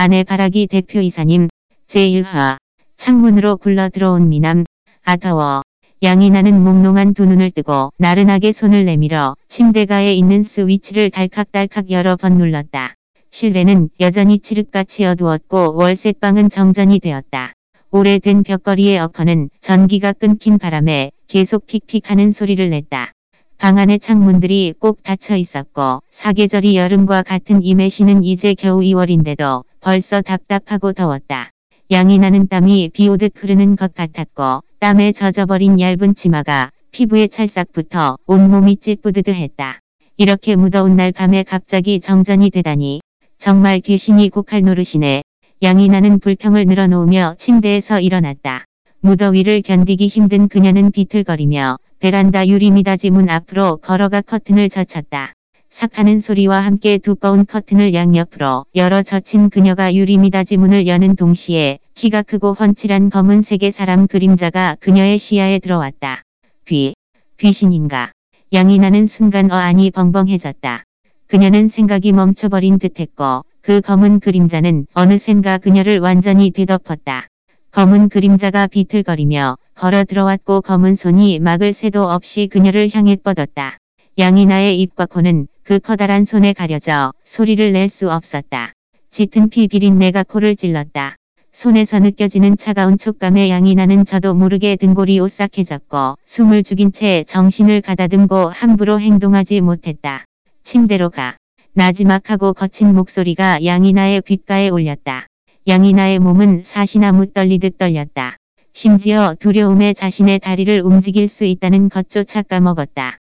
아내 바라기 대표이사님 제1화 창문으로 굴러 들어온 미남 아더워 양이 나는 몽롱한 두 눈을 뜨고 나른하게 손을 내밀어 침대가에 있는 스위치를 달칵달칵 여러 번 눌렀다. 실내는 여전히 칠흑같이 어두웠고 월세방은 정전이 되었다. 오래된 벽걸이의 어커는 전기가 끊긴 바람에 계속 픽픽하는 소리를 냈다. 방 안의 창문들이 꼭 닫혀 있었고 사계절이 여름과 같은 이매시는 이제 겨우 2월인데도 벌써 답답하고 더웠다. 양이 나는 땀이 비 오듯 흐르는 것 같았고 땀에 젖어버린 얇은 치마가 피부에 찰싹 붙어 온몸이 찌뿌드드했다. 이렇게 무더운 날 밤에 갑자기 정전이 되다니 정말 귀신이 곡할 노릇이네. 양이 나는 불평을 늘어놓으며 침대에서 일어났다. 무더위를 견디기 힘든 그녀는 비틀거리며 베란다 유리미닫이 문 앞으로 걸어가 커튼을 젖혔다. 삭 하는 소리와 함께 두꺼운 커튼을 양옆으로 열어 젖힌 그녀가 유리미닫이 문을 여는 동시에 키가 크고 훤칠한 검은색의 사람 그림자가 그녀의 시야에 들어왔다. 귀, 귀신인가. 양이 나는 순간 어안이 벙벙해졌다. 그녀는 생각이 멈춰버린 듯했고 그 검은 그림자는 어느샌가 그녀를 완전히 뒤덮었다. 검은 그림자가 비틀거리며 걸어 들어왔고 검은 손이 막을 새도 없이 그녀를 향해 뻗었다. 양이나의 입과 코는 그 커다란 손에 가려져 소리를 낼 수 없었다. 짙은 피 비린 내가 코를 찔렀다. 손에서 느껴지는 차가운 촉감에 양이나는 저도 모르게 등골이 오싹해졌고 숨을 죽인 채 정신을 가다듬고 함부로 행동하지 못했다. 침대로 가. 나지막하고 거친 목소리가 양이나의 귓가에 올렸다. 양이나의 몸은 사시나무 떨리듯 떨렸다. 심지어 두려움에 자신의 다리를 움직일 수 있다는 것조차 까먹었다.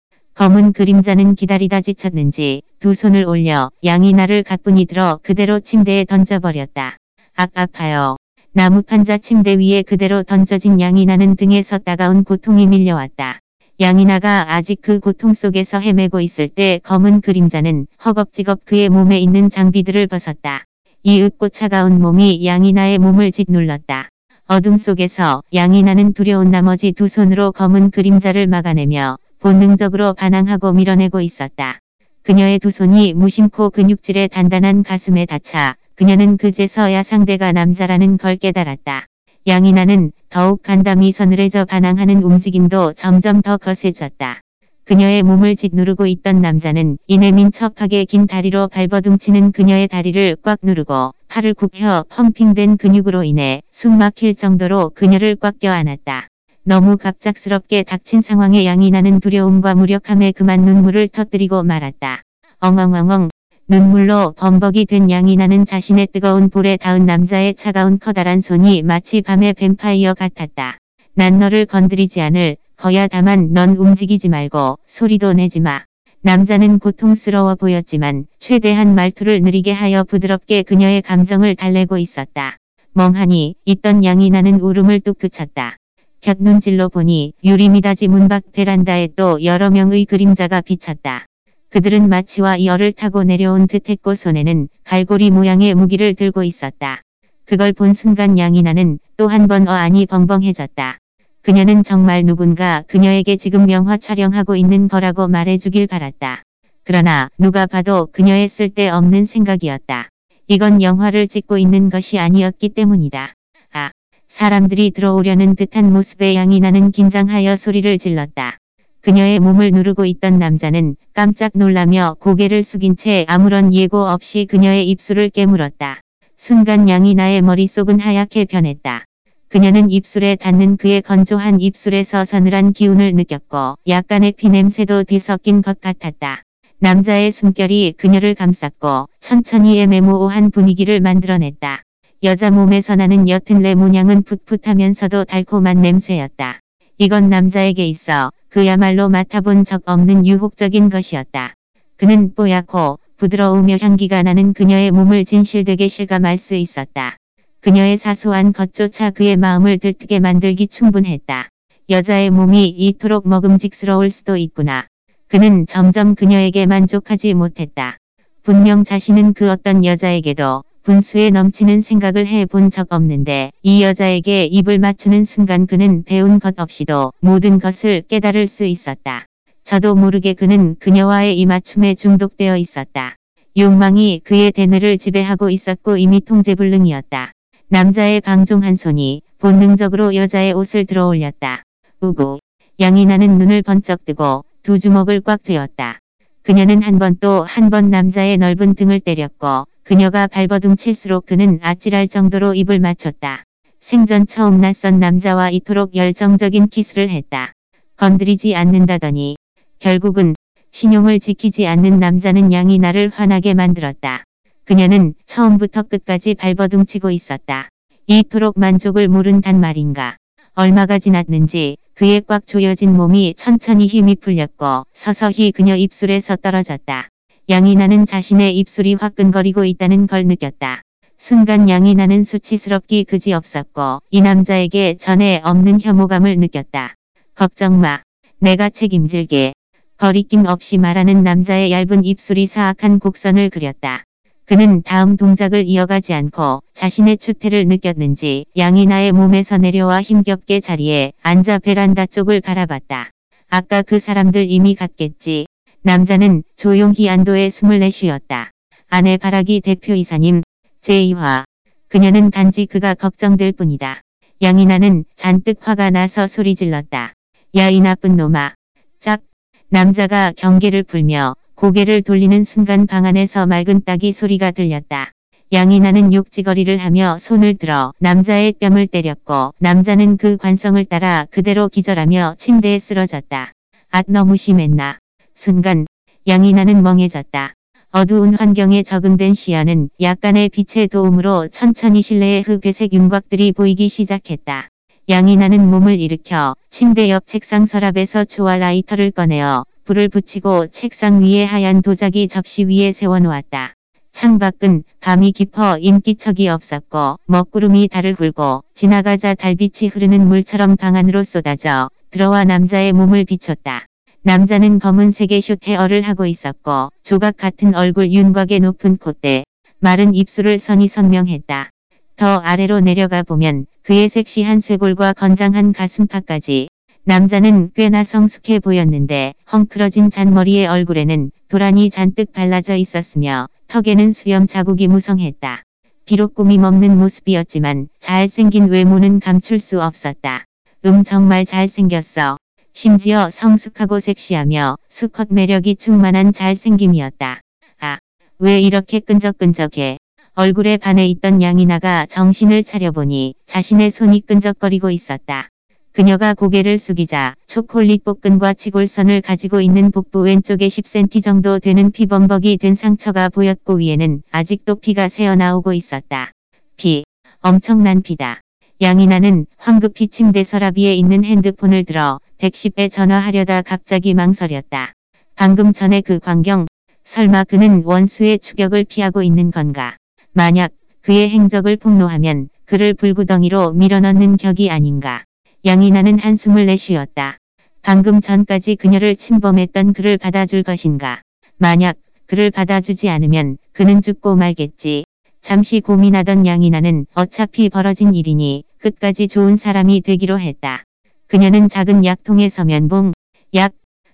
검은 그림자는 기다리다 지쳤는지 두 손을 올려 양이 나를 가뿐히 들어 그대로 침대에 던져버렸다. 악 아파요. 나무판자 침대 위에 그대로 던져진 양이 나는 등에서 따가운 고통이 밀려왔다. 양이나가 아직 그 고통 속에서 헤매고 있을 때 검은 그림자는 허겁지겁 그의 몸에 있는 장비들을 벗었다. 이 으고 차가운 몸이 양이나의 몸을 짓눌렀다. 어둠 속에서 양이나는 두려운 나머지 두 손으로 검은 그림자를 막아내며 본능적으로 반항하고 밀어내고 있었다. 그녀의 두 손이 무심코 근육질의 단단한 가슴에 닿자 그녀는 그제서야 상대가 남자라는 걸 깨달았다. 양이나는 더욱 간담이 서늘해져 반항하는 움직임도 점점 더 거세졌다. 그녀의 몸을 짓누르고 있던 남자는 이내 민첩하게 긴 다리로 발버둥치는 그녀의 다리를 꽉 누르고 팔을 굽혀 펌핑된 근육으로 인해 숨 막힐 정도로 그녀를 꽉 껴안았다. 너무 갑작스럽게 닥친 상황에 양이 나는 두려움과 무력함에 그만 눈물을 터뜨리고 말았다. 엉엉엉엉 눈물로 범벅이 된 양이 나는 자신의 뜨거운 볼에 닿은 남자의 차가운 커다란 손이 마치 밤의 뱀파이어 같았다. 난 너를 건드리지 않을 거야 다만 넌 움직이지 말고 소리도 내지 마. 남자는 고통스러워 보였지만 최대한 말투를 느리게 하여 부드럽게 그녀의 감정을 달래고 있었다. 멍하니 있던 양이 나는 울음을 뚝 그쳤다. 곁눈질로 보니 유리미닫이 문밖 베란다에 또 여러 명의 그림자가 비쳤다. 그들은 마치와 열을 타고 내려온 듯했고 손에는 갈고리 모양의 무기를 들고 있었다. 그걸 본 순간 양이나는 또 한 번 어안이 벙벙해졌다. 그녀는 정말 누군가 그녀에게 지금 명화 촬영하고 있는 거라고 말해주길 바랐다. 그러나 누가 봐도 그녀의 쓸데없는 생각이었다. 이건 영화를 찍고 있는 것이 아니었기 때문이다. 아, 사람들이 들어오려는 듯한 모습에 양이 나는 긴장하여 소리를 질렀다. 그녀의 몸을 누르고 있던 남자는 깜짝 놀라며 고개를 숙인 채 아무런 예고 없이 그녀의 입술을 깨물었다. 순간 양이 나의 머릿속은 하얗게 변했다. 그녀는 입술에 닿는 그의 건조한 입술에서 서늘한 기운을 느꼈고 약간의 피냄새도 뒤섞인 것 같았다. 남자의 숨결이 그녀를 감쌌고 천천히 애매모호한 분위기를 만들어냈다. 여자 몸에서 나는 옅은 레모냥은 풋풋하면서도 달콤한 냄새였다. 이건 남자에게 있어 그야말로 맡아본 적 없는 유혹적인 것이었다. 그는 뽀얗고 부드러우며 향기가 나는 그녀의 몸을 진실되게 실감할 수 있었다. 그녀의 사소한 것조차 그의 마음을 들뜨게 만들기 충분했다. 여자의 몸이 이토록 먹음직스러울 수도 있구나. 그는 점점 그녀에게 만족하지 못했다. 분명 자신은 그 어떤 여자에게도 분수에 넘치는 생각을 해본 적 없는데 이 여자에게 입을 맞추는 순간 그는 배운 것 없이도 모든 것을 깨달을 수 있었다. 저도 모르게 그는 그녀와의 이 맞춤에 중독되어 있었다. 욕망이 그의 대뇌를 지배하고 있었고 이미 통제불능이었다. 남자의 방종한 손이 본능적으로 여자의 옷을 들어 올렸다. 우구. 양이 나는 눈을 번쩍 뜨고 두 주먹을 꽉 쥐었다. 그녀는 한 번 또 한 번 남자의 넓은 등을 때렸고 그녀가 발버둥 칠수록 그는 아찔할 정도로 입을 맞췄다. 생전 처음 낯선 남자와 이토록 열정적인 키스를 했다. 건드리지 않는다더니 결국은 신용을 지키지 않는 남자는 양이 나를 화나게 만들었다. 그녀는 처음부터 끝까지 발버둥 치고 있었다. 이토록 만족을 모른단 말인가. 얼마가 지났는지 그의 꽉 조여진 몸이 천천히 힘이 풀렸고 서서히 그녀 입술에서 떨어졌다. 양이 나는 자신의 입술이 화끈거리고 있다는 걸 느꼈다. 순간 양이 나는 수치스럽기 그지없었고 이 남자에게 전에 없는 혐오감을 느꼈다. 걱정 마. 내가 책임질게. 거리낌 없이 말하는 남자의 얇은 입술이 사악한 곡선을 그렸다. 그는 다음 동작을 이어가지 않고 자신의 추태를 느꼈는지 양이 나의 몸에서 내려와 힘겹게 자리에 앉아 베란다 쪽을 바라봤다. 아까 그 사람들 이미 갔겠지. 남자는 조용히 안도의 숨을 내쉬었다. 아내 바라기 대표이사님, 제2화. 그녀는 단지 그가 걱정될 뿐이다. 양이나는 잔뜩 화가 나서 소리 질렀다. 야 이 나쁜 놈아. 짝. 남자가 경계를 풀며 고개를 돌리는 순간 방 안에서 맑은 딱이 소리가 들렸다. 양이나는 욕지거리를 하며 손을 들어 남자의 뺨을 때렸고 남자는 그 관성을 따라 그대로 기절하며 침대에 쓰러졌다. 앗 너무 심했나. 순간 양이나는 멍해졌다. 어두운 환경에 적응된 시야는 약간의 빛의 도움으로 천천히 실내의 흑회색 윤곽들이 보이기 시작했다. 양이나는 몸을 일으켜 침대 옆 책상 서랍에서 초와 라이터를 꺼내어 불을 붙이고 책상 위에 하얀 도자기 접시 위에 세워놓았다. 창밖은 밤이 깊어 인기척이 없었고 먹구름이 달을 굴고 지나가자 달빛이 흐르는 물처럼 방 안으로 쏟아져 들어와 남자의 몸을 비췄다. 남자는 검은색의 숏 헤어를 하고 있었고 조각 같은 얼굴 윤곽의 높은 콧대, 마른 입술을 선이 선명했다. 더 아래로 내려가 보면 그의 섹시한 쇄골과 건장한 가슴팍까지 남자는 꽤나 성숙해 보였는데 헝클어진 잔머리의 얼굴에는 도란이 잔뜩 발라져 있었으며 턱에는 수염 자국이 무성했다. 비록 꾸밈 없는 모습이었지만 잘생긴 외모는 감출 수 없었다. 음 정말 잘생겼어. 심지어 성숙하고 섹시하며 수컷 매력이 충만한 잘생김이었다. 아, 왜 이렇게 끈적끈적해. 얼굴에 반해 있던 양이나가 정신을 차려보니 자신의 손이 끈적거리고 있었다. 그녀가 고개를 숙이자 초콜릿 볶음과 치골선을 가지고 있는 복부 왼쪽에 10cm 정도 되는 피범벅이 된 상처가 보였고 위에는 아직도 피가 새어나오고 있었다. 피. 엄청난 피다. 양이나는 황급히 침대 서랍 위에 있는 핸드폰을 들어 110에 전화하려다 갑자기 망설였다. 방금 전에 그 광경, 설마 그는 원수의 추격을 피하고 있는 건가? 만약 그의 행적을 폭로하면 그를 불구덩이로 밀어넣는 격이 아닌가? 양이나는 한숨을 내쉬었다. 방금 전까지 그녀를 침범했던 그를 받아줄 것인가? 만약 그를 받아주지 않으면 그는 죽고 말겠지. 잠시 고민하던 양이나는 어차피 벌어진 일이니 끝까지 좋은 사람이 되기로 했다. 그녀는 작은 약통에서 면봉, 약,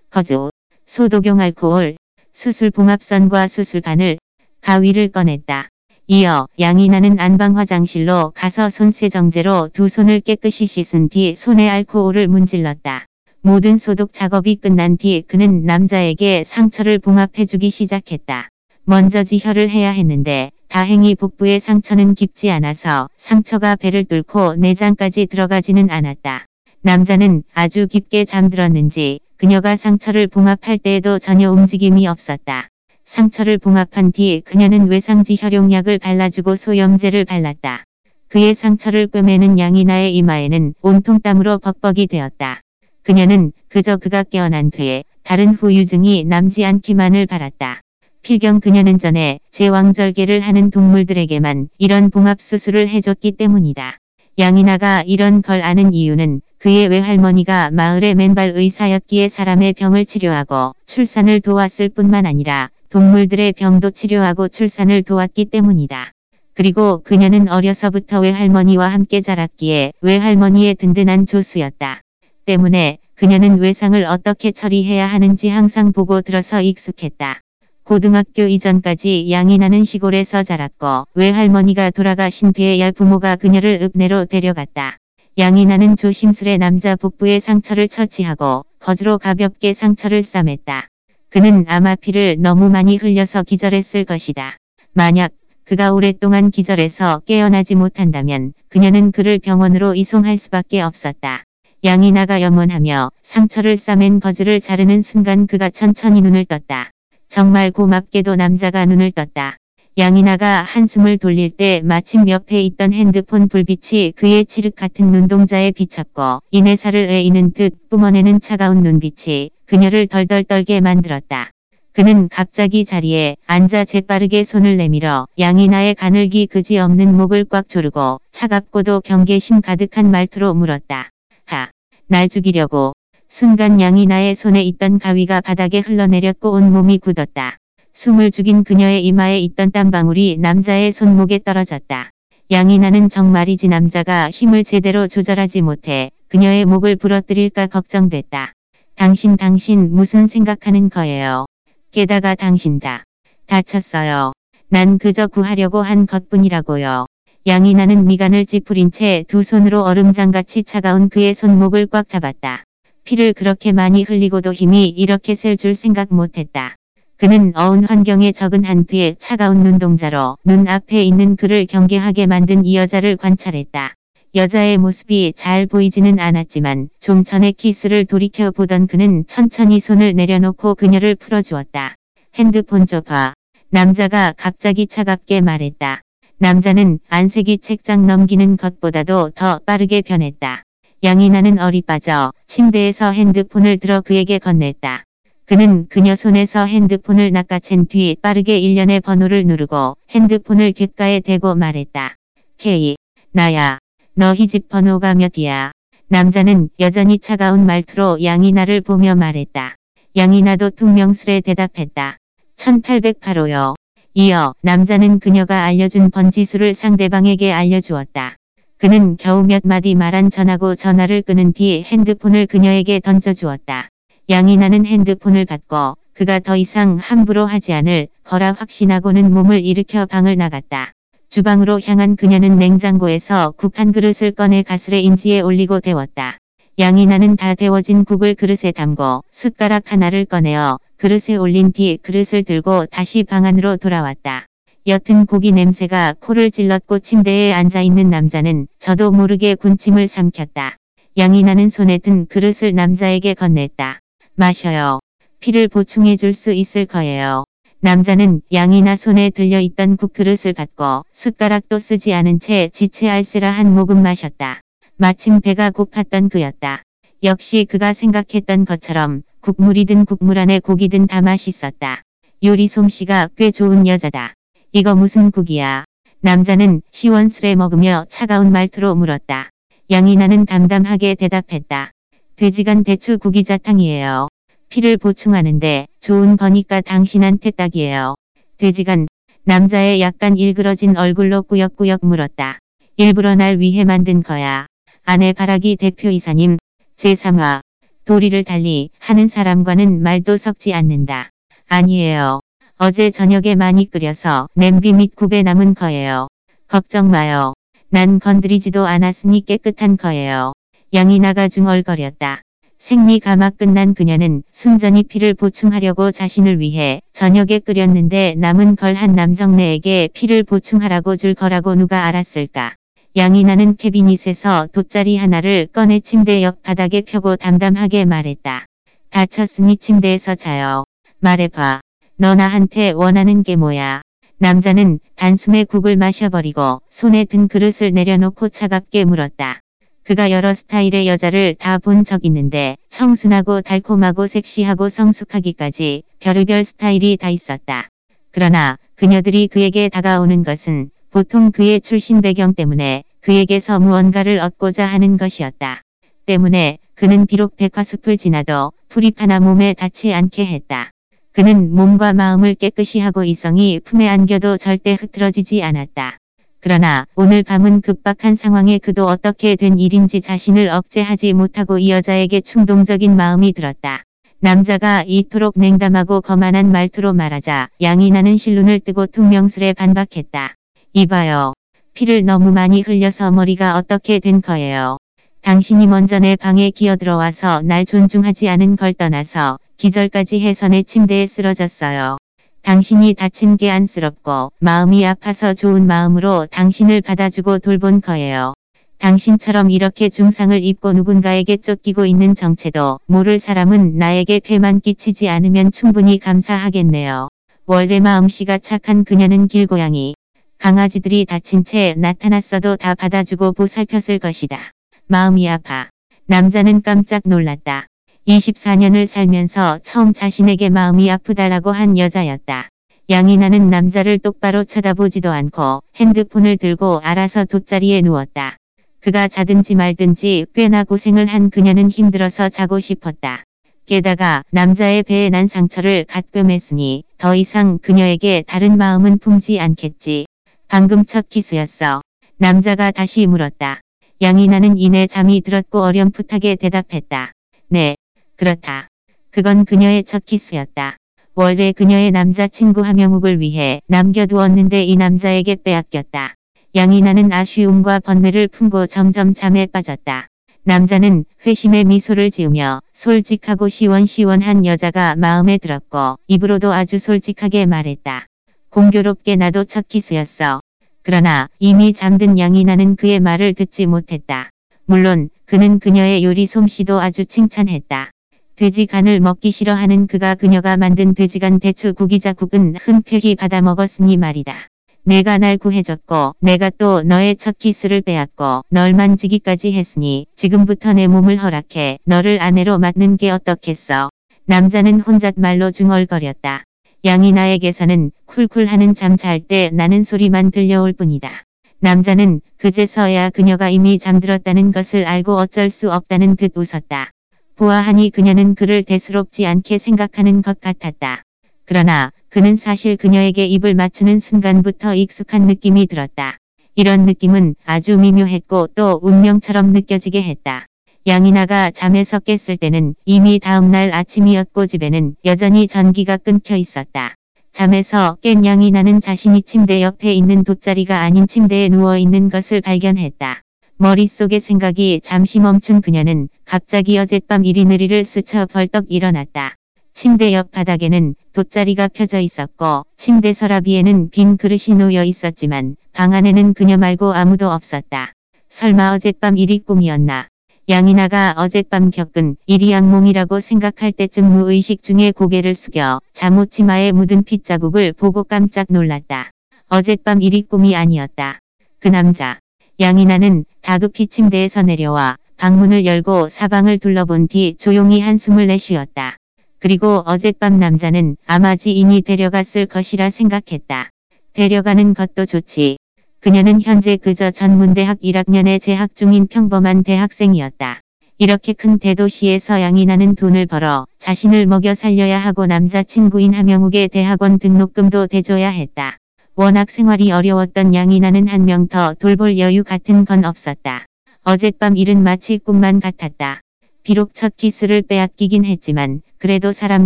거즈, 소독용 알코올, 수술 봉합선과 수술 바늘, 가위를 꺼냈다. 이어 양이나는 안방 화장실로 가서 손세정제로 두 손을 깨끗이 씻은 뒤 손에 알코올을 문질렀다. 모든 소독 작업이 끝난 뒤 그는 남자에게 상처를 봉합해주기 시작했다. 먼저 지혈을 해야 했는데 다행히 복부의 상처는 깊지 않아서 상처가 배를 뚫고 내장까지 들어가지는 않았다. 남자는 아주 깊게 잠들었는지 그녀가 상처를 봉합할 때에도 전혀 움직임이 없었다. 상처를 봉합한 뒤 그녀는 외상지 혈용약을 발라주고 소염제를 발랐다. 그의 상처를 꿰매는 양이나의 이마에는 온통 땀으로 벅벅이 되었다. 그녀는 그저 그가 깨어난 뒤에 다른 후유증이 남지 않기만을 바랐다. 필경 그녀는 전에 제왕절개를 하는 동물들에게만 이런 봉합 수술을 해줬기 때문이다. 양이나가 이런 걸 아는 이유는 그의 외할머니가 마을의 맨발 의사였기에 사람의 병을 치료하고 출산을 도왔을 뿐만 아니라 동물들의 병도 치료하고 출산을 도왔기 때문이다. 그리고 그녀는 어려서부터 외할머니와 함께 자랐기에 외할머니의 든든한 조수였다. 때문에 그녀는 외상을 어떻게 처리해야 하는지 항상 보고 들어서 익숙했다. 고등학교 이전까지 양이 나는 시골에서 자랐고 외할머니가 돌아가신 뒤에야 부모가 그녀를 읍내로 데려갔다. 양이 나는 조심스레 남자 복부에 상처를 처치하고 거즈로 가볍게 상처를 싸맸다. 그는 아마 피를 너무 많이 흘려서 기절했을 것이다. 만약 그가 오랫동안 기절해서 깨어나지 못한다면 그녀는 그를 병원으로 이송할 수밖에 없었다. 양이 나가 염원하며 상처를 싸맨 거즈를 자르는 순간 그가 천천히 눈을 떴다. 정말 고맙게도 남자가 눈을 떴다. 양이나가 한숨을 돌릴 때 마침 옆에 있던 핸드폰 불빛이 그의 칠흑 같은 눈동자에 비쳤고 인해살을 애이는 듯 뿜어내는 차가운 눈빛이 그녀를 덜덜 떨게 만들었다. 그는 갑자기 자리에 앉아 재빠르게 손을 내밀어 양이나의 가늘기 그지 없는 목을 꽉 조르고 차갑고도 경계심 가득한 말투로 물었다. 하, 날 죽이려고 순간 양이나의 손에 있던 가위가 바닥에 흘러내렸고 온몸이 굳었다. 숨을 죽인 그녀의 이마에 있던 땀방울이 남자의 손목에 떨어졌다. 양이나는 정말이지 남자가 힘을 제대로 조절하지 못해 그녀의 목을 부러뜨릴까 걱정됐다. 당신 당신 무슨 생각하는 거예요. 게다가 당신 다 다쳤어요. 난 그저 구하려고 한 것뿐이라고요. 양이나는 미간을 찌푸린 채 두 손으로 얼음장같이 차가운 그의 손목을 꽉 잡았다. 피를 그렇게 많이 흘리고도 힘이 이렇게 셀 줄 생각 못했다. 그는 어운 환경에 적은한 그의 차가운 눈동자로 눈앞에 있는 그를 경계하게 만든 이 여자를 관찰했다. 여자의 모습이 잘 보이지는 않았지만 좀 전에 키스를 돌이켜 보던 그는 천천히 손을 내려놓고 그녀를 풀어주었다. 핸드폰 줘봐. 남자가 갑자기 차갑게 말했다. 남자는 안색이 책장 넘기는 것보다도 더 빠르게 변했다. 양이 나는 어리 빠져 침대에서 핸드폰을 들어 그에게 건넸다. 그는 그녀 손에서 핸드폰을 낚아챈 뒤 빠르게 일련의 번호를 누르고 핸드폰을 귓가에 대고 말했다. K. 나야. 너희 집 번호가 몇이야? 남자는 여전히 차가운 말투로 양이나를 보며 말했다. 양이나도 퉁명스레 대답했다. 1808호요. 이어 남자는 그녀가 알려준 번지수를 상대방에게 알려주었다. 그는 겨우 몇 마디 말한 전하고 전화를 끊은 뒤 핸드폰을 그녀에게 던져주었다. 양이나는 핸드폰을 받고 그가 더 이상 함부로 하지 않을 거라 확신하고는 몸을 일으켜 방을 나갔다. 주방으로 향한 그녀는 냉장고에서 국 한 그릇을 꺼내 가스레 인지에 올리고 데웠다. 양이나는 다 데워진 국을 그릇에 담고 숟가락 하나를 꺼내어 그릇에 올린 뒤 그릇을 들고 다시 방 안으로 돌아왔다. 옅은 고기 냄새가 코를 찔렀고 침대에 앉아있는 남자는 저도 모르게 군침을 삼켰다. 양이 나는 손에 든 그릇을 남자에게 건넸다. 마셔요. 피를 보충해 줄 수 있을 거예요. 남자는 양이나 손에 들려있던 국그릇을 받고 숟가락도 쓰지 않은 채 지체 알쓰라 한 모금 마셨다. 마침 배가 고팠던 그였다. 역시 그가 생각했던 것처럼 국물이든 국물 안에 고기든 다 맛있었다. 요리 솜씨가 꽤 좋은 여자다. 이거 무슨 국이야? 남자는 시원스레 먹으며 차가운 말투로 물었다. 양이나는 담담하게 대답했다. 돼지간 대추 구기자탕이에요. 피를 보충하는데 좋은 거니까 당신한테 딱이에요. 돼지간 남자의 약간 일그러진 얼굴로 꾸역꾸역 물었다. 일부러 날 위해 만든 거야. 아내 바라기 대표이사님 제3화 도리를 달리 하는 사람과는 말도 섞지 않는다. 아니에요. 어제 저녁에 많이 끓여서 냄비 및 굽에 남은 거예요. 걱정 마요. 난 건드리지도 않았으니 깨끗한 거예요. 양이 나가 중얼거렸다. 생리 가막 끝난 그녀는 순전히 피를 보충하려고 자신을 위해 저녁에 끓였는데 남은 걸 한 남정네에게 피를 보충하라고 줄 거라고 누가 알았을까. 양이 나는 캐비닛에서 돗자리 하나를 꺼내 침대 옆 바닥에 펴고 담담하게 말했다. 다쳤으니 침대에서 자요. 말해봐. 너 나한테 원하는 게 뭐야? 남자는 단숨에 국을 마셔버리고 손에 든 그릇을 내려놓고 차갑게 물었다. 그가 여러 스타일의 여자를 다 본 적 있는데 청순하고 달콤하고 섹시하고 성숙하기까지 별의별 스타일이 다 있었다. 그러나 그녀들이 그에게 다가오는 것은 보통 그의 출신 배경 때문에 그에게서 무언가를 얻고자 하는 것이었다. 때문에 그는 비록 백화숲을 지나도 풀잎 하나 몸에 닿지 않게 했다. 그는 몸과 마음을 깨끗이 하고 이성이 품에 안겨도 절대 흐트러지지 않았다. 그러나 오늘 밤은 급박한 상황에 그도 어떻게 된 일인지 자신을 억제하지 못하고 이 여자에게 충동적인 마음이 들었다. 남자가 이토록 냉담하고 거만한 말투로 말하자 양이 나는 실눈을 뜨고 퉁명스레 반박했다. 이봐요. 피를 너무 많이 흘려서 머리가 어떻게 된 거예요. 당신이 먼저 내 방에 기어들어와서 날 존중하지 않은 걸 떠나서 기절까지 내 침대에 쓰러졌어요. 당신이 다친 게 안쓰럽고 마음이 아파서 좋은 마음으로 당신을 받아주고 돌본 거예요. 당신처럼 이렇게 중상을 입고 누군가에게 쫓기고 있는 정체도 모를 사람은 나에게 폐만 끼치지 않으면 충분히 감사하겠네요. 원래 마음씨가 착한 그녀는 길고양이. 강아지들이 다친 채 나타났어도 다 받아주고 보살폈을 것이다. 마음이 아파. 남자는 깜짝 놀랐다. 24년을 살면서 처음 자신에게 마음이 아프다라고 한 여자였다. 양이나는 남자를 똑바로 쳐다보지도 않고 핸드폰을 들고 알아서 돗자리에 누웠다. 그가 자든지 말든지 꽤나 고생을 한 그녀는 힘들어서 자고 싶었다. 게다가 남자의 배에 난 상처를 갓꿰맸으니 더 이상 그녀에게 다른 마음은 품지 않겠지. 방금 첫 키스였어. 남자가 다시 물었다. 양이나는 이내 잠이 들었고 어렴풋하게 대답했다. 네, 그렇다. 그건 그녀의 첫 키스였다. 원래 그녀의 남자친구 하명욱을 위해 남겨두었는데 이 남자에게 빼앗겼다. 양이나는 아쉬움과 번뇌를 품고 점점 잠에 빠졌다. 남자는 회심의 미소를 지으며 솔직하고 시원시원한 여자가 마음에 들었고 입으로도 아주 솔직하게 말했다. 공교롭게 나도 첫 키스였어. 그러나 이미 잠든 양이나는 그의 말을 듣지 못했다. 물론 그는 그녀의 요리 솜씨도 아주 칭찬했다. 돼지 간을 먹기 싫어하는 그가 그녀가 만든 돼지간 대추 구기자국은 흔쾌히 받아 먹었으니 말이다. 내가 날 구해줬고 내가 또 너의 첫 키스를 빼앗고 널 만지기까지 했으니 지금부터 내 몸을 허락해 너를 아내로 맡는 게 어떻겠어. 남자는 혼잣말로 중얼거렸다. 양이 나에게서는 쿨쿨하는 잠 잘 때 나는 소리만 들려올 뿐이다. 남자는 그제서야 그녀가 이미 잠들었다는 것을 알고 어쩔 수 없다는 듯 웃었다. 보아하니 그녀는 그를 대수롭지 않게 생각하는 것 같았다. 그러나 그는 사실 그녀에게 입을 맞추는 순간부터 익숙한 느낌이 들었다. 이런 느낌은 아주 미묘했고 또 운명처럼 느껴지게 했다. 양이나가 잠에서 깼을 때는 이미 다음날 아침이었고 집에는 여전히 전기가 끊겨 있었다. 잠에서 깬 양이나는 자신이 침대 옆에 있는 돗자리가 아닌 침대에 누워 있는 것을 발견했다. 머릿속의 생각이 잠시 멈춘 그녀는 갑자기 어젯밤 이리느리를 스쳐 벌떡 일어났다. 침대 옆 바닥에는 돗자리가 펴져 있었고 침대 서랍 위에는 빈 그릇이 놓여 있었지만 방 안에는 그녀 말고 아무도 없었다. 설마 어젯밤 일이 꿈이었나? 양이나가 어젯밤 겪은 일이 악몽이라고 생각할 때쯤 무의식 중에 고개를 숙여 잠옷 치마에 묻은 핏자국을 보고 깜짝 놀랐다. 어젯밤 일이 꿈이 아니었다. 그 남자. 양이나는 다급히 침대에서 내려와 방문을 열고 사방을 둘러본 뒤 조용히 한숨을 내쉬었다. 그리고 어젯밤 남자는 아마 지인이 데려갔을 것이라 생각했다. 데려가는 것도 좋지. 그녀는 현재 그저 전문대학 1학년에 재학 중인 평범한 대학생이었다. 이렇게 큰 대도시에서 양이나는 돈을 벌어 자신을 먹여 살려야 하고 남자친구인 하명욱의 대학원 등록금도 대줘야 했다. 워낙 생활이 어려웠던 양이나는 한 명 더 돌볼 여유 같은 건 없었다. 어젯밤 일은 마치 꿈만 같았다. 비록 첫 키스를 빼앗기긴 했지만 그래도 사람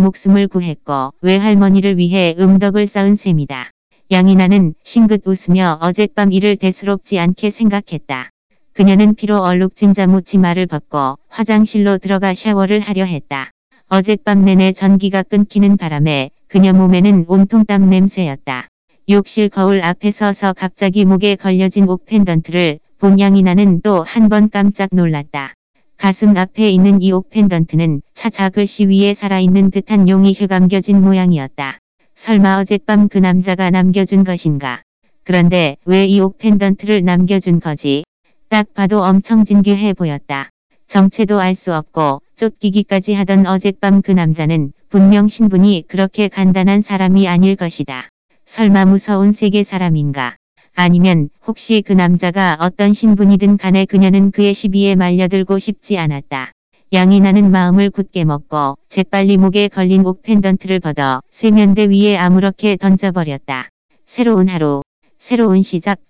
목숨을 구했고 외할머니를 위해 음덕을 쌓은 셈이다. 양이나는 싱긋 웃으며 어젯밤 일을 대수롭지 않게 생각했다. 그녀는 피로 얼룩진 자무치마를 벗고 화장실로 들어가 샤워를 하려 했다. 어젯밤 내내 전기가 끊기는 바람에 그녀 몸에는 온통 땀 냄새였다. 욕실 거울 앞에 서서 갑자기 목에 걸려진 옥 펜던트를 본 양이나는 또 한 번 깜짝 놀랐다. 가슴 앞에 있는 이 옥 펜던트는 차자 글씨 위에 살아있는 듯한 용이 휘감겨진 모양이었다. 설마 어젯밤 그 남자가 남겨준 것인가? 그런데 왜 이 옥 펜던트를 남겨준 거지? 딱 봐도 엄청 진귀해 보였다. 정체도 알 수 없고 쫓기기까지 하던 어젯밤 그 남자는 분명 신분이 그렇게 간단한 사람이 아닐 것이다. 설마 무서운 세계 사람인가? 아니면 혹시 그 남자가 어떤 신분이든 간에 그녀는 그의 시비에 말려들고 싶지 않았다. 양이 나는 마음을 굳게 먹고 재빨리 목에 걸린 옥 펜던트를 벗어 세면대 위에 아무렇게 던져버렸다. 새로운 하루, 새로운 시작.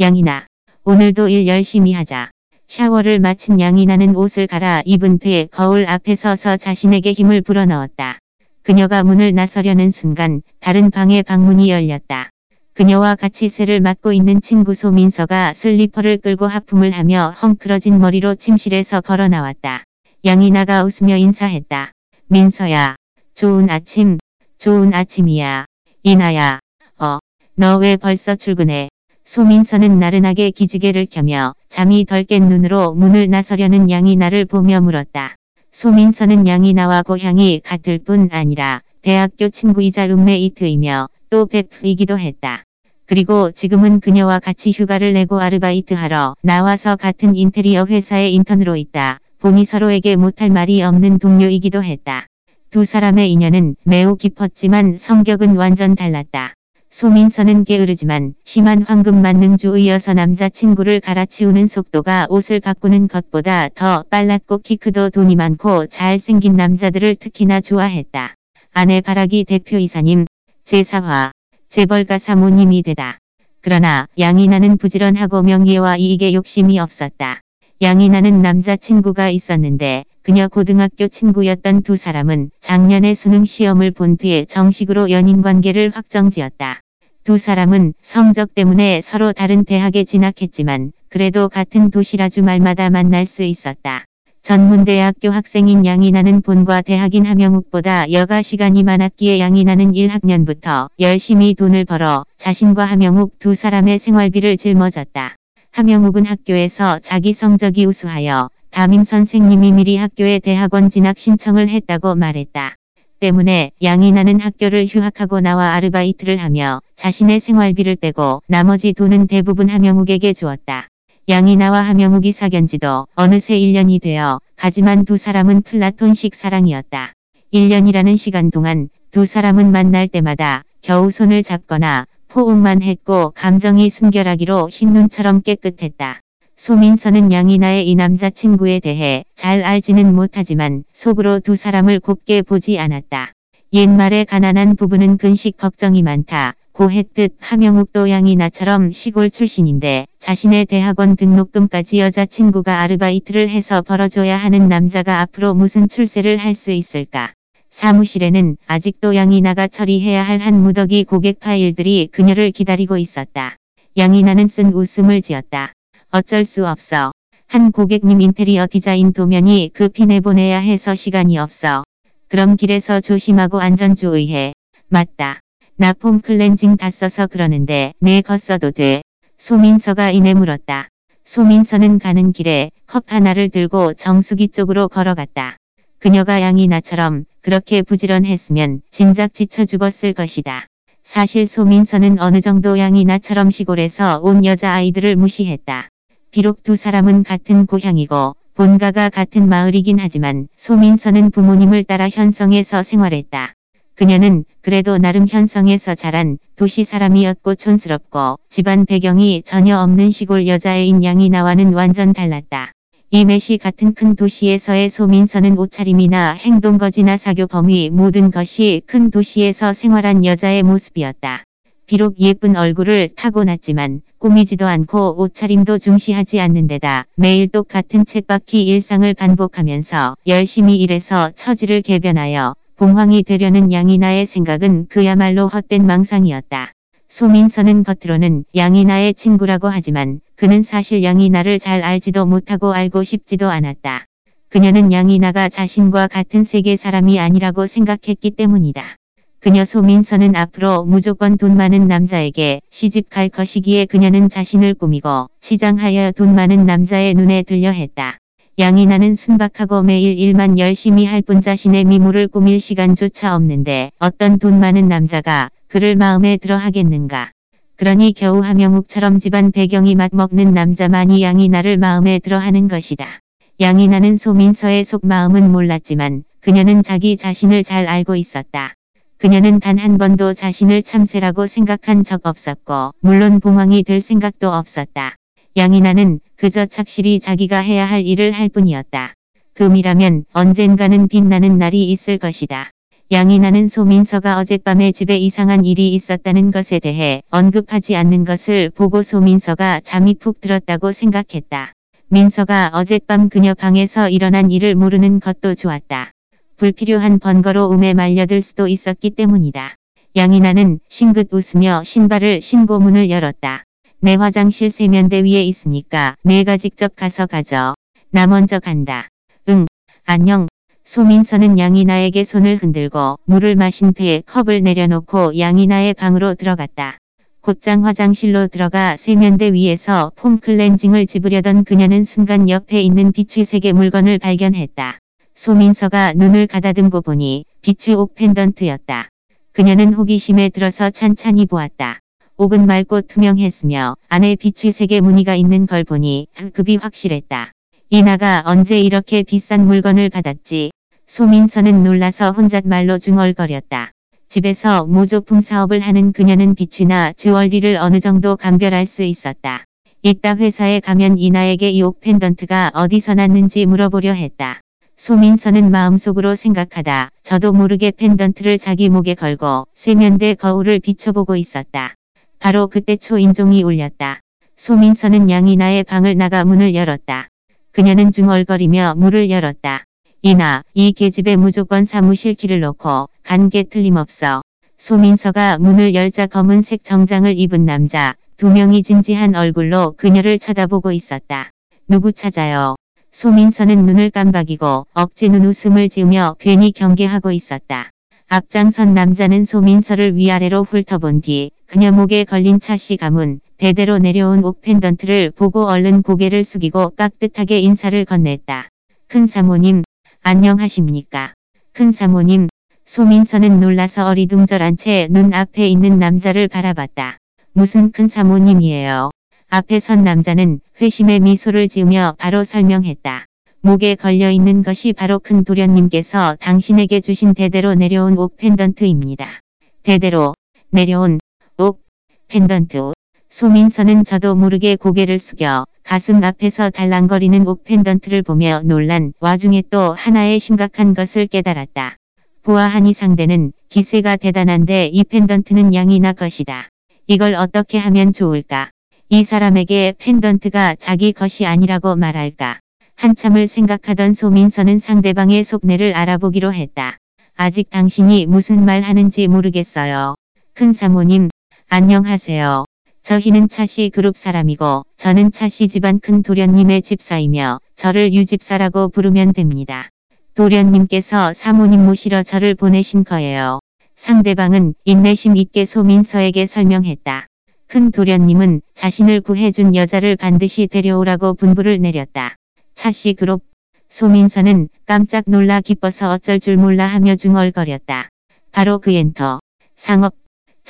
양이나, 오늘도 일 열심히 하자. 샤워를 마친 양이나는 옷을 갈아 입은 뒤 거울 앞에 서서 자신에게 힘을 불어넣었다. 그녀가 문을 나서려는 순간 다른 방의 방문이 열렸다. 그녀와 같이 새를 맡고 있는 친구 소민서가 슬리퍼를 끌고 하품을 하며 헝클어진 머리로 침실에서 걸어 나왔다. 양이나가 웃으며 인사했다. 민서야. 좋은 아침. 좋은 아침이야. 이나야. 어. 너 왜 벌써 출근해? 소민서는 나른하게 기지개를 켜며 잠이 덜 깬 눈으로 문을 나서려는 양이나를 보며 물었다. 소민서는 양이 나와 고향이 같을 뿐 아니라 대학교 친구이자 룸메이트이며 또 베프이기도 했다. 그리고 지금은 그녀와 같이 휴가를 내고 아르바이트하러 나와서 같은 인테리어 회사에 인턴으로 있다. 보니 서로에게 못할 말이 없는 동료이기도 했다. 두 사람의 인연은 매우 깊었지만 성격은 완전 달랐다. 소민서는 게으르지만 심한 황금 만능주의여서 남자친구를 갈아치우는 속도가 옷을 바꾸는 것보다 더 빨랐고 키 크도 돈이 많고 잘생긴 남자들을 특히나 좋아했다. 아내 바라기 대표이사님, 제4화, 재벌가 사모님이 되다. 그러나 양이나는 부지런하고 명예와 이익에 욕심이 없었다. 양이나는 남자친구가 있었는데 그녀 고등학교 친구였던 두 사람은 작년에 수능 시험을 본 뒤에 정식으로 연인 관계를 확정지었다. 두 사람은 성적 때문에 서로 다른 대학에 진학했지만 그래도 같은 도시라 주말마다 만날 수 있었다. 전문대학교 학생인 양이나는 본과 대학인 함영욱보다 여가 시간이 많았기에 양이나는 1학년부터 열심히 돈을 벌어 자신과 함영욱 두 사람의 생활비를 짊어졌다. 함영욱은 학교에서 자기 성적이 우수하여 담임 선생님이 미리 학교에 대학원 진학 신청을 했다고 말했다. 때문에 양이나는 학교를 휴학하고 나와 아르바이트를 하며 자신의 생활비를 빼고 나머지 돈은 대부분 함영욱에게 주었다. 양이나와 함영욱이 사귄 지도 어느새 1년이 되어 가지만 두 사람은 플라톤식 사랑이었다. 1년이라는 시간 동안 두 사람은 만날 때마다 겨우 손을 잡거나 포옹만 했고 감정이 순결하기로 흰 눈처럼 깨끗했다. 소민서는 양이나의 이 남자친구에 대해 잘 알지는 못하지만 속으로 두 사람을 곱게 보지 않았다. 옛말에 가난한 부부는 근식 걱정이 많다. 고했듯 하명욱도 양이 나처럼 시골 출신인데 자신의 대학원 등록금까지 여자친구가 아르바이트를 해서 벌어줘야 하는 남자가 앞으로 무슨 출세를 할 수 있을까. 사무실에는 아직도 양이나가 처리해야 할 한 무더기 고객 파일들이 그녀를 기다리고 있었다. 양이나는 쓴 웃음을 지었다. 어쩔 수 없어. 한 고객님 인테리어 디자인 도면이 급히 내보내야 해서 시간이 없어. 그럼 길에서 조심하고 안전 주의해. 맞다. 나 폼 클렌징 다 써서 그러는데 내 거 써도 돼. 소민서가 이내 물었다. 소민서는 가는 길에 컵 하나를 들고 정수기 쪽으로 걸어갔다. 그녀가 양이 나처럼 그렇게 부지런했으면 진작 지쳐 죽었을 것이다. 사실 소민서는 어느 정도 양이 나처럼 시골에서 온 여자아이들을 무시했다. 비록 두 사람은 같은 고향이고 본가가 같은 마을이긴 하지만 소민서는 부모님을 따라 현성에서 생활했다. 그녀는 그래도 나름 현성에서 자란 도시 사람이었고 촌스럽고 집안 배경이 전혀 없는 시골 여자애인 양이나와는 완전 달랐다. 이매시 같은 큰 도시에서의 소민서는 옷차림이나 행동거지나 사교 범위 모든 것이 큰 도시에서 생활한 여자의 모습이었다. 비록 예쁜 얼굴을 타고났지만 꾸미지도 않고 옷차림도 중시하지 않는 데다 매일 똑같은 쳇바퀴 일상을 반복하면서 열심히 일해서 처지를 개변하여 봉황이 되려는 양이나의 생각은 그야말로 헛된 망상이었다. 소민서는 겉으로는 양이나의 친구라고 하지만 그는 사실 양이나를 잘 알지도 못하고 알고 싶지도 않았다. 그녀는 양이나가 자신과 같은 세계 사람이 아니라고 생각했기 때문이다. 그녀 소민서는 앞으로 무조건 돈 많은 남자에게 시집 갈 것이기에 그녀는 자신을 꾸미고 치장하여 돈 많은 남자의 눈에 들려 했다. 양이나는 순박하고 매일 일만 열심히 할 뿐 자신의 미모를 꾸밀 시간조차 없는데 어떤 돈 많은 남자가 그를 마음에 들어 하겠는가. 그러니 겨우 하명욱처럼 집안 배경이 맞먹는 남자만이 양이나를 마음에 들어 하는 것이다. 양이나는 소민서의 속마음은 몰랐지만 그녀는 자기 자신을 잘 알고 있었다. 그녀는 단 한 번도 자신을 참새라고 생각한 적 없었고 물론 봉황이 될 생각도 없었다. 양이나는 그저 착실히 자기가 해야 할 일을 할 뿐이었다. 금이라면 언젠가는 빛나는 날이 있을 것이다. 양이나는 소민서가 어젯밤에 집에 이상한 일이 있었다는 것에 대해 언급하지 않는 것을 보고 소민서가 잠이 푹 들었다고 생각했다. 민서가 어젯밤 그녀 방에서 일어난 일을 모르는 것도 좋았다. 불필요한 번거로움에 말려들 수도 있었기 때문이다. 양이나는 싱긋 웃으며 신발을 신고 문을 열었다. 내 화장실 세면대 위에 있으니까 내가 직접 가서 가져. 나 먼저 간다. 응, 안녕. 소민서는 양이나에게 손을 흔들고 물을 마신 뒤에 컵을 내려놓고 양이나의 방으로 들어갔다. 곧장 화장실로 들어가 세면대 위에서 폼 클렌징을 집으려던 그녀는 순간 옆에 있는 비추 색의 물건을 발견했다. 소민서가 눈을 가다듬고 보니 비추 옥 펜던트였다. 그녀는 호기심에 들어서 찬찬히 보았다. 옥은 맑고 투명했으며 안에 비추색의 무늬가 있는 걸 보니 급이 확실했다. 이나가 언제 이렇게 비싼 물건을 받았지? 소민서는 놀라서 혼잣말로 중얼거렸다. 집에서 모조품 사업을 하는 그녀는 비추나 주얼리를 어느 정도 감별할 수 있었다. 이따 회사에 가면 이나에게 이 옥 펜던트가 어디서 났는지 물어보려 했다. 소민서는 마음속으로 생각하다 저도 모르게 펜던트를 자기 목에 걸고 세면대 거울을 비춰보고 있었다. 바로 그때 초인종이 울렸다. 소민서는 양이나의 방을 나가 문을 열었다. 그녀는 중얼거리며 문을 열었다. 이나 이 계집에 무조건 사무실 키를 놓고 간 게 틀림없어. 소민서가 문을 열자 검은색 정장을 입은 남자 두 명이 진지한 얼굴로 그녀를 쳐다보고 있었다. 누구 찾아요? 소민서는 눈을 깜박이고 억지 눈 웃음을 지으며 괜히 경계하고 있었다. 앞장선 남자는 소민서를 위아래로 훑어본 뒤 그녀 목에 걸린 차시 가문 대대로 내려온 옥 펜던트를 보고 얼른 고개를 숙이고 깍듯하게 인사를 건넸다. 큰 사모님 안녕하십니까. 큰 사모님, 소민서는 놀라서 어리둥절한 채 눈앞에 있는 남자를 바라봤다. 무슨 큰 사모님이에요. 앞에 선 남자는 회심의 미소를 지으며 바로 설명했다. 목에 걸려 있는 것이 바로 큰 도련님께서 당신에게 주신 대대로 내려온 옥 펜던트입니다. 대대로 내려온 옥 펜던트. 소민서는 저도 모르게 고개를 숙여 가슴 앞에서 달랑거리는 옥 펜던트를 보며 놀란 와중에 또 하나의 심각한 것을 깨달았다. 보아하니 상대는 기세가 대단한데 이 펜던트는 양이나 것이다. 이걸 어떻게 하면 좋을까? 이 사람에게 펜던트가 자기 것이 아니라고 말할까? 한참을 생각하던 소민서는 상대방의 속내를 알아보기로 했다. 아직 당신이 무슨 말 하는지 모르겠어요. 큰 사모님, 안녕하세요. 저희는 차씨 그룹 사람이고 저는 차씨 집안 큰 도련님의 집사이며 저를 유집사라고 부르면 됩니다. 도련님께서 사모님 모시러 저를 보내신 거예요. 상대방은 인내심 있게 소민서에게 설명했다. 큰 도련님은 자신을 구해준 여자를 반드시 데려오라고 분부를 내렸다. 차씨 그룹 소민서는 깜짝 놀라 기뻐서 어쩔 줄 몰라 하며 중얼거렸다. 바로 그 엔터 상업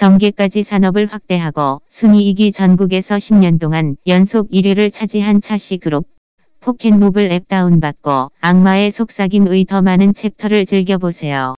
정계까지 산업을 확대하고 순이익이 전국에서 10년 동안 연속 1위를 차지한 차시 그룹. 포켓모블 앱 다운받고 악마의 속삭임의 더 많은 챕터를 즐겨보세요.